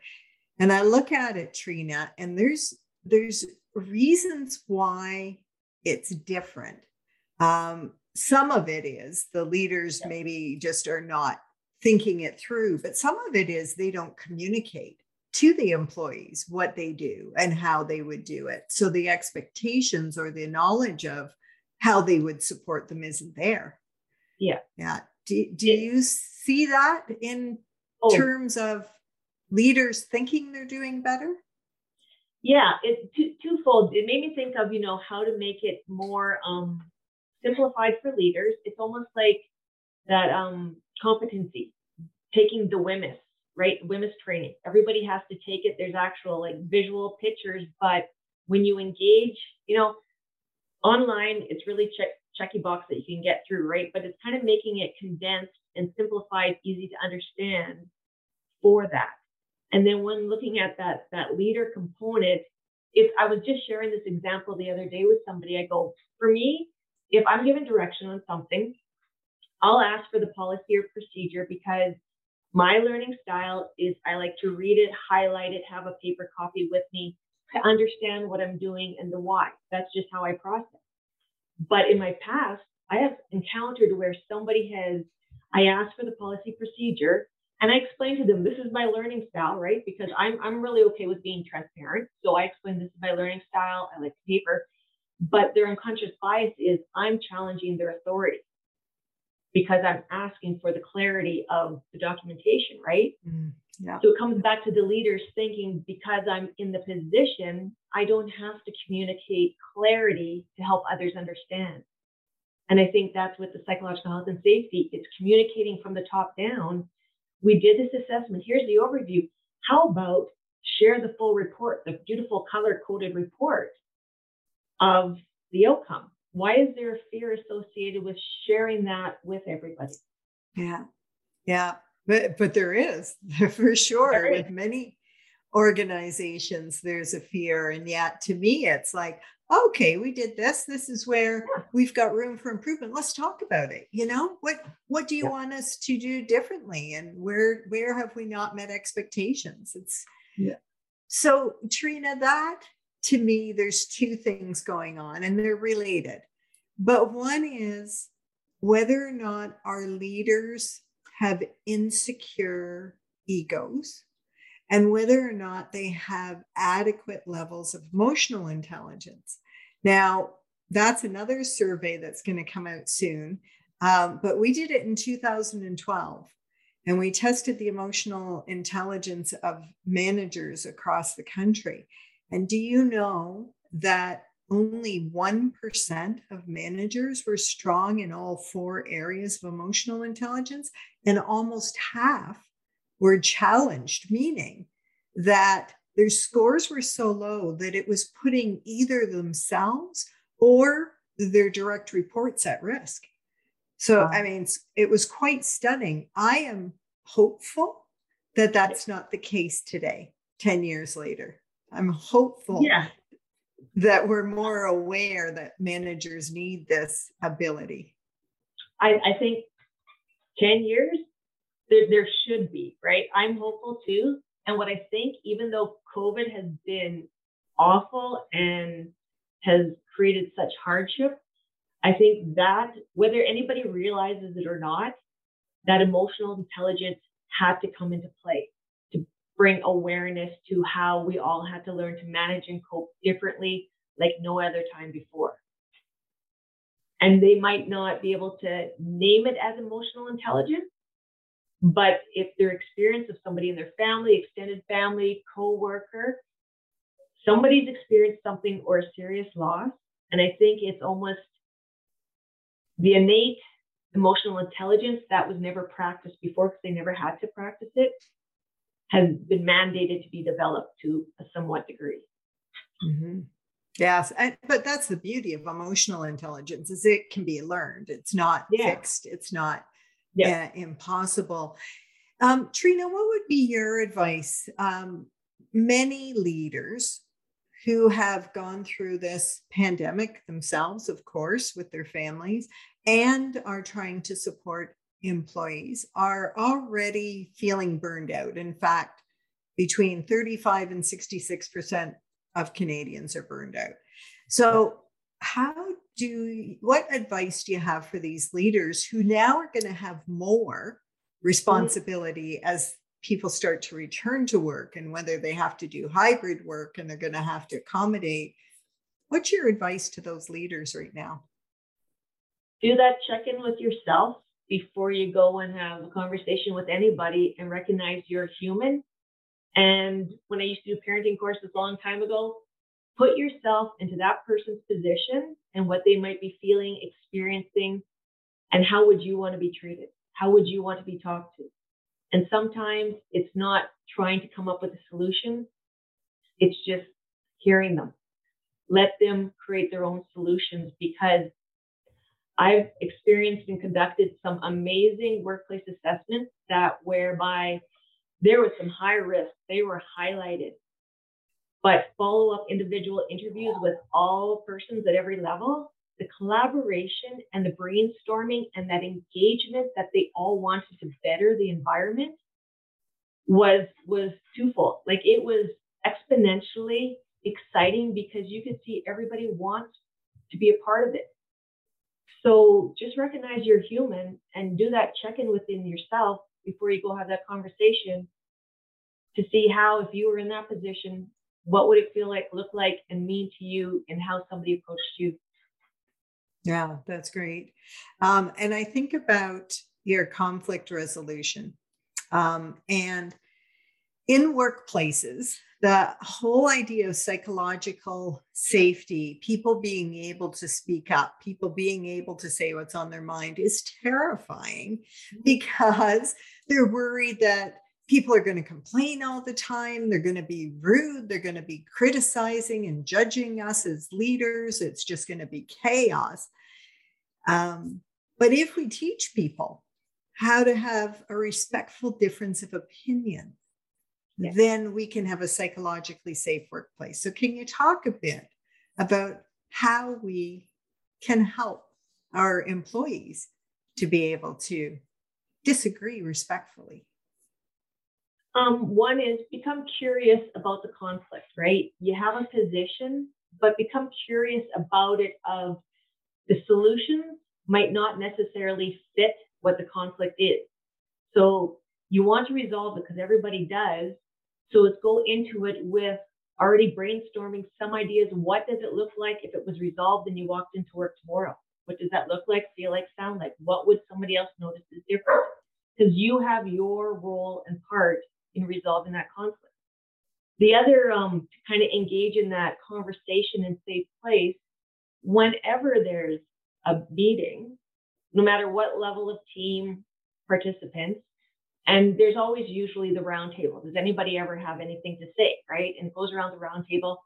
And I look at it, Treena, and there's there's reasons why it's different. Um, some of it is the leaders yeah. maybe just are not thinking it through, but some of it is they don't communicate to the employees what they do and how they would do it. So the expectations or the knowledge of how they would support them isn't there. Yeah. Yeah. Do, do it, you see that in oh. terms of leaders thinking they're doing better? Yeah, it's two, twofold. It made me think of, you know, how to make it more um, simplified for leaders. It's almost like that um, competency, taking the WHMIS, right? WHMIS training. Everybody has to take it. There's actual like visual pictures, but when you engage, you know, online it's really check checky box that you can get through, right? But it's kind of making it condensed and simplified, easy to understand for that. And then when looking at that that leader component, if I was just sharing this example the other day with somebody, I go, for me, if I'm given direction on something, I'll ask for the policy or procedure because my learning style is I like to read it, highlight it, have a paper copy with me to understand what I'm doing and the why. That's just how I process. But in my past, I have encountered where somebody has, I asked for the policy procedure and I explained to them, this is my learning style, right? Because I'm, I'm really okay with being transparent. So I explained this is my learning style. I like paper. But their unconscious bias is I'm challenging their authority because I'm asking for the clarity of the documentation, right? Mm, yeah. So it comes back to the leaders thinking because I'm in the position, I don't have to communicate clarity to help others understand. And I think that's with the psychological health and safety. It's communicating from the top down. We did this assessment. Here's the overview. How about share the full report, the beautiful color coded report of the outcome? Why is there fear associated with sharing that with everybody? Yeah. Yeah. But but there is for sure. There with many organizations there's a fear. And yet to me it's like okay we did this. This is where we've got room for improvement. Let's talk about it. You know what what do you yeah. want us to do differently? And where where have we not met expectations? It's yeah. So Treena that to me, there's two things going on and they're related. But one is whether or not our leaders have insecure egos and whether or not they have adequate levels of emotional intelligence. Now, that's another survey that's going to come out soon. Um, but we did it in 2012 and we tested the emotional intelligence of managers across the country. And do you know that only 1% of managers were strong in all four areas of emotional intelligence, and almost half were challenged, meaning that their scores were so low that it was putting either themselves or their direct reports at risk. So, I mean, it was quite stunning. I am hopeful that that's not the case today, 10 years later. I'm hopeful yeah. that we're more aware that managers need this ability. I, I think 10 years, there, there should be, right? I'm hopeful too. And what I think, even though COVID has been awful and has created such hardship, I think that whether anybody realizes it or not, that emotional intelligence had to come into play bring awareness to how we all had to learn to manage and cope differently like no other time before. And they might not be able to name it as emotional intelligence, but if their experience of somebody in their family, extended family, co-worker, somebody's experienced something or a serious loss, and I think it's almost the innate emotional intelligence that was never practiced before because they never had to practice it has been mandated to be developed to a somewhat degree. Mm-hmm. Yes, and, but that's the beauty of emotional intelligence is it can be learned. It's not yeah. fixed. It's not yeah. uh, impossible. Um, Treena, what would be your advice? Um, many leaders who have gone through this pandemic themselves, of course, with their families, and are trying to support employees are already feeling burned out. In fact, between 35 and 66% of Canadians are burned out. So, how do what advice do you have for these leaders who now are going to have more responsibility as people start to return to work and whether they have to do hybrid work and they're going to have to accommodate? What's your advice to those leaders right now? Do that check in with yourself before you go and have a conversation with anybody and recognize you're human. And when I used to do parenting courses a long time ago, put yourself into that person's position and what they might be feeling, experiencing, and how would you want to be treated? How would you want to be talked to? And sometimes it's not trying to come up with a solution, it's just hearing them. Let them create their own solutions because I've experienced and conducted some amazing workplace assessments that whereby there was some high risk, they were highlighted. But follow up individual interviews with all persons at every level, the collaboration and the brainstorming and that engagement that they all wanted to better the environment was was twofold. Like it was exponentially exciting because you could see everybody wants to be a part of it. So just recognize you're human and do that check in within yourself before you go have that conversation to see how, if you were in that position, what would it feel like, look like, and mean to you, and how somebody approached you. Yeah, that's great. Um, and I think about your conflict resolution. Um, and in workplaces, the whole idea of psychological safety, people being able to speak up, people being able to say what's on their mind is terrifying mm-hmm. because they're worried that people are going to complain all the time. They're going to be rude. They're going to be criticizing and judging us as leaders. It's just going to be chaos. Um, but if we teach people how to have a respectful difference of opinion, yes. then we can have a psychologically safe workplace. So, can you talk a bit about how we can help our employees to be able to disagree respectfully? Um, one is become curious about the conflict, right? You have a position, but become curious about it of the solutions might not necessarily fit what the conflict is. So you want to resolve it because everybody does, so let's go into it with already brainstorming some ideas. What does it look like if it was resolved and you walked into work tomorrow? What does that look like, feel like, sound like? What would somebody else notice is different? Because you have your role and part in resolving that conflict. The other, um, to kind of engage in that conversation and safe place, whenever there's a meeting, no matter what level of team participants, and there's always usually the round table. Does anybody ever have anything to say, right? And it goes around the round table.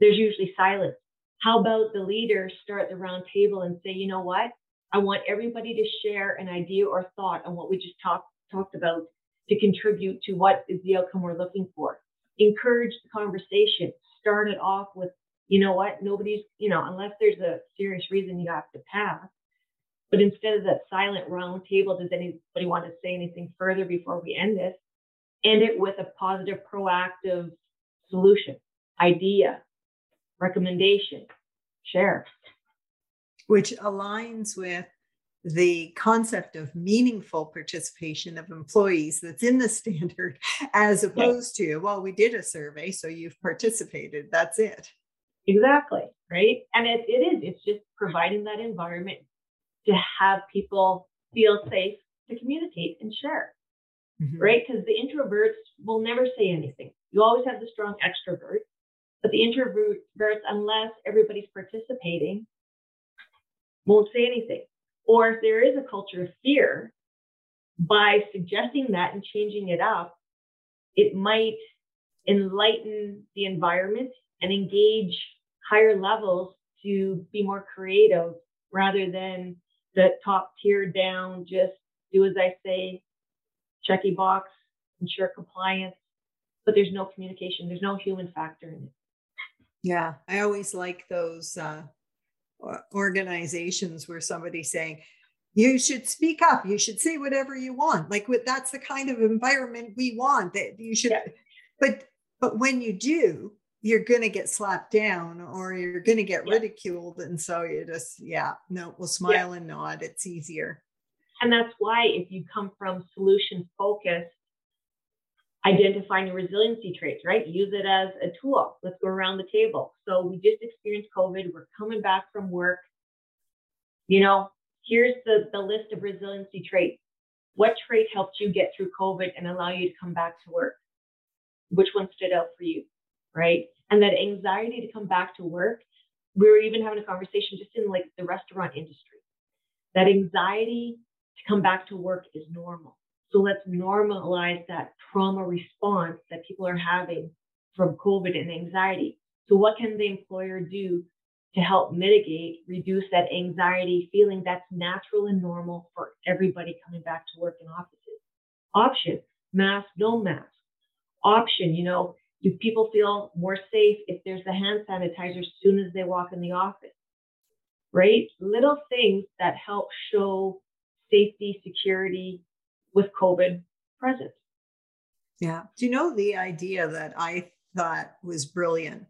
There's usually silence. How about the leader start the round table and say, you know what? I want everybody to share an idea or thought on what we just talked talked about to contribute to what is the outcome we're looking for. Encourage the conversation. Start it off with, you know what? Nobody's, you know, unless there's a serious reason you have to pass, but instead of that silent round table, does anybody want to say anything further before we end this? End it with a positive, proactive solution, idea, recommendation, share. Which aligns with the concept of meaningful participation of employees that's in the standard, as opposed to, well, we did a survey, so you've participated. That's it. Exactly. Right. And it, it is, it's just providing that environment to have people feel safe to communicate and share, mm-hmm. right? Because the introverts will never say anything. You always have the strong extrovert, but the introverts, unless everybody's participating, won't say anything. Or if there is a culture of fear, by suggesting that and changing it up, it might enlighten the environment and engage higher levels to be more creative rather than the top tier down, just do as I say, checky box, ensure compliance, but there's no communication, there's no human factor in it. Yeah, I always like those uh, organizations where somebody's saying, you should speak up, you should say whatever you want. Like that's the kind of environment we want that you should, yeah. but but when you do, you're going to get slapped down or you're going to get yeah. ridiculed. And so you just, yeah, no, we'll smile yeah. and nod. It's easier. And that's why if you come from solution focused, identifying the resiliency traits, right? Use it as a tool. Let's go around the table. So we just experienced COVID. We're coming back from work. You know, here's the, the list of resiliency traits. What trait helped you get through COVID and allow you to come back to work? Which one stood out for you? Right? And that anxiety to come back to work. We were even having a conversation just in like the restaurant industry. That anxiety to come back to work is normal. So let's normalize that trauma response that people are having from COVID and anxiety. So what can the employer do to help mitigate, reduce that anxiety feeling that's natural and normal for everybody coming back to work in offices. Option, mask, no mask. Option, you know, do people feel more safe if there's the hand sanitizer as soon as they walk in the office? Right? Little things that help show safety, security with COVID present. Yeah. Do you know the idea that I thought was brilliant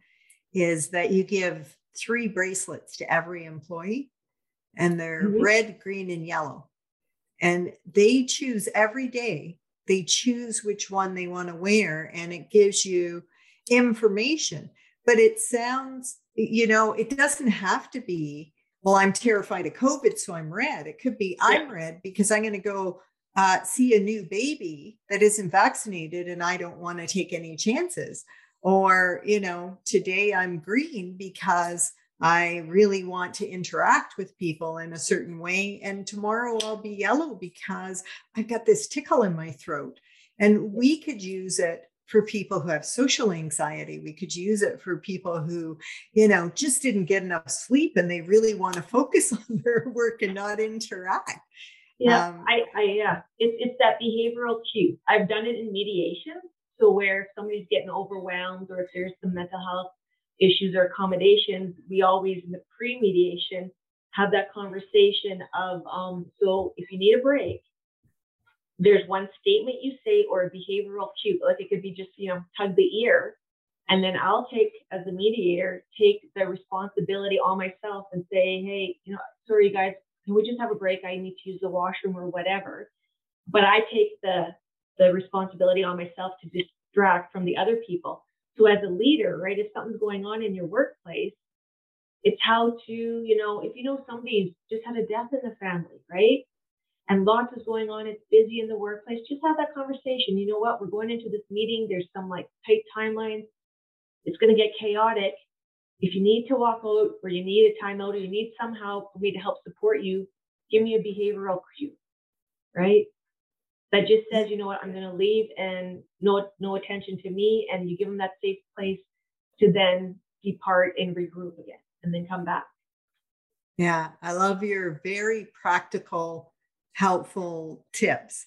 is that you give three bracelets to every employee and they're mm-hmm. red, green, and yellow. And they choose every day, they choose which one they want to wear, and it gives you information. But it sounds, you know, it doesn't have to be, well, I'm terrified of COVID, so I'm red. It could be, yeah. I'm red because I'm going to go uh, see a new baby that isn't vaccinated and I don't want to take any chances. Or, you know, today I'm green because I really want to interact with people in a certain way. And tomorrow I'll be yellow because I've got this tickle in my throat. And we could use it for people who have social anxiety. We could use it for people who, you know, just didn't get enough sleep and they really want to focus on their work and not interact. Yeah, um, I, I, yeah, it's it's that behavioral cue. I've done it in mediation. So where if somebody's getting overwhelmed or if there's some mental health issues or accommodations, we always in the pre-mediation have that conversation of um, so if you need a break, there's one statement you say or a behavioral cue, like it could be just, you know, tug the ear. And then I'll take, as a mediator, take the responsibility on myself and say, hey, you know, sorry, guys, can we just have a break? I need to use the washroom or whatever. But I take the the responsibility on myself to distract from the other people. So as a leader, right, if something's going on in your workplace, it's how to, you know, if you know somebody's just had a death in the family, right? And lots is going on, it's busy in the workplace, just have that conversation. You know what? We're going into this meeting, there's some like tight timelines. It's going to get chaotic. If you need to walk out or you need a timeout or you need somehow for me to help support you, give me a behavioral cue, right? That just says, you know what, I'm going to leave and no no attention to me, and you give them that safe place to then depart and regroup again, and then come back. Yeah, I love your very practical, helpful tips.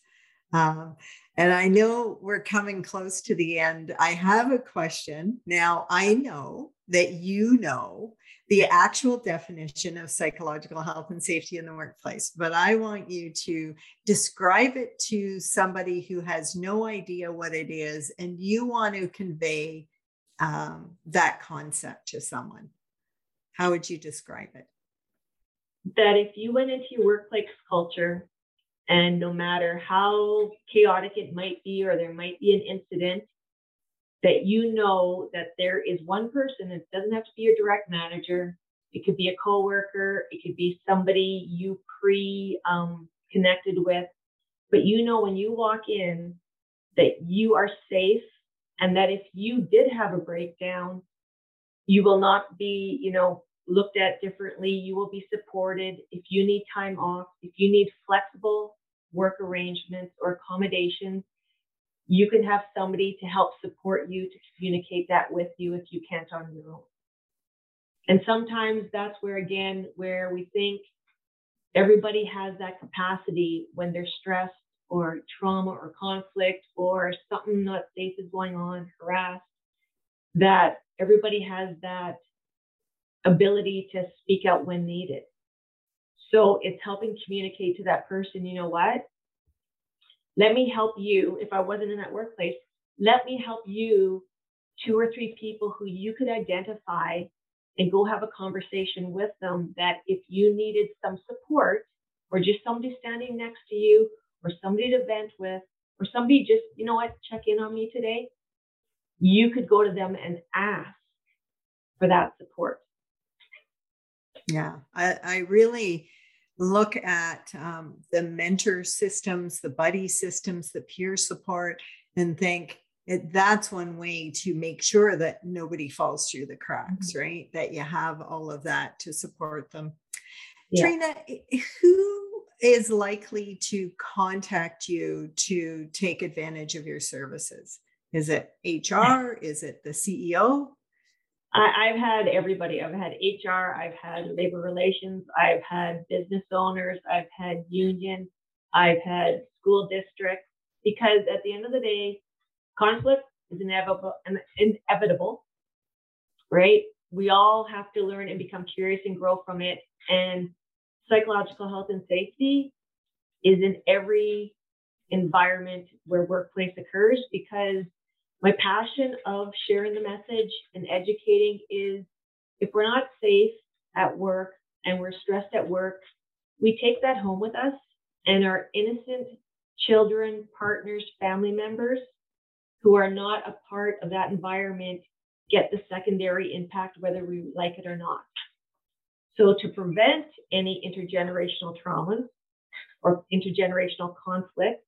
Um, and I know we're coming close to the end. I have a question. Now, I know that you know the actual definition of psychological health and safety in the workplace, but I want you to describe it to somebody who has no idea what it is and you want to convey um, that concept to someone. How would you describe it? That if you went into your workplace culture and no matter how chaotic it might be, or there might be an incident, that you know that there is one person, it doesn't have to be your direct manager, it could be a coworker, it could be somebody you pre um, connected with, but you know when you walk in that you are safe and that if you did have a breakdown, you will not be, you know, looked at differently. You will be supported. If you need time off, if you need flexible work arrangements or accommodations, you can have somebody to help support you to communicate that with you if you can't on your own. And sometimes that's where, again, where we think everybody has that capacity when they're stressed or trauma or conflict or something not safe is going on, harassed, that everybody has that ability to speak out when needed. So it's helping communicate to that person, you know what? Let me help you. If I wasn't in that workplace, let me help you two or three people who you could identify and go have a conversation with them that if you needed some support or just somebody standing next to you or somebody to vent with or somebody just, you know what, check in on me today, you could go to them and ask for that support. Yeah, I, I really look at um, the mentor systems, the buddy systems, the peer support, and think it, that's one way to make sure that nobody falls through the cracks, mm-hmm. right? That you have all of that to support them. Yeah. Treena, who is likely to contact you to take advantage of your services? Is it HR? Is it the CEO? I, have had everybody. I've had HR, I've had labor relations, I've had business owners, I've had union, I've had school districts, because at the end of the day, conflict is inevitable, inevitable, right? We all have to learn and become curious and grow from it. And psychological health and safety is in every environment where workplace occurs because my passion of sharing the message and educating is if we're not safe at work and we're stressed at work, we take that home with us and our innocent children, partners, family members who are not a part of that environment get the secondary impact whether we like it or not. So to prevent any intergenerational traumas or intergenerational conflict,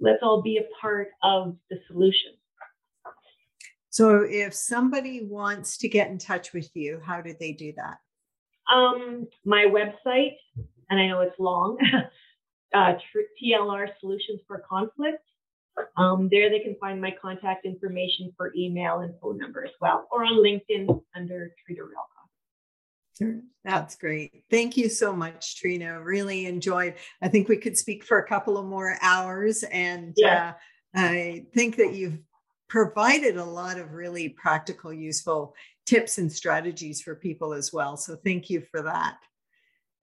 let's all be a part of the solution. So, if somebody wants to get in touch with you, how do they do that? Um, my website, and I know it's long, uh, TLR Solutions for Conflict. Um, there they can find my contact information for email and phone number as well, or on LinkedIn under Treena Reilkoff. That's great. Thank you so much, Treena. Really enjoyed. I think we could speak for a couple of more hours, and yeah. uh, I think that you've provided a lot of really practical, useful tips and strategies for people as well. So thank you for that.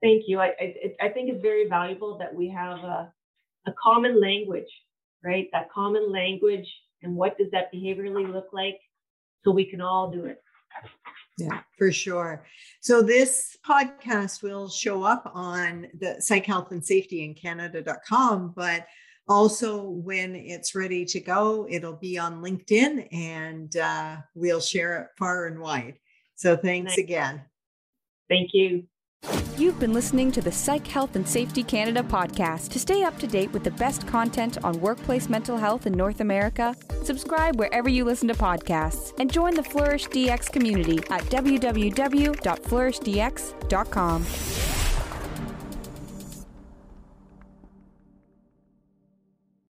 Thank you. I, I, I think it's very valuable that we have a, a common language, right? That common language and what does that behaviorally look like so we can all do it. Yeah, for sure. So this podcast will show up on the psych health and safety in Canada.com, but also, when it's ready to go, it'll be on LinkedIn and uh, we'll share it far and wide. So, thanks nice. again. Thank you. You've been listening to the Psych Health and Safety Canada podcast. To stay up to date with the best content on workplace mental health in North America, subscribe wherever you listen to podcasts and join the Flourish DX community at www.flourishdx.com.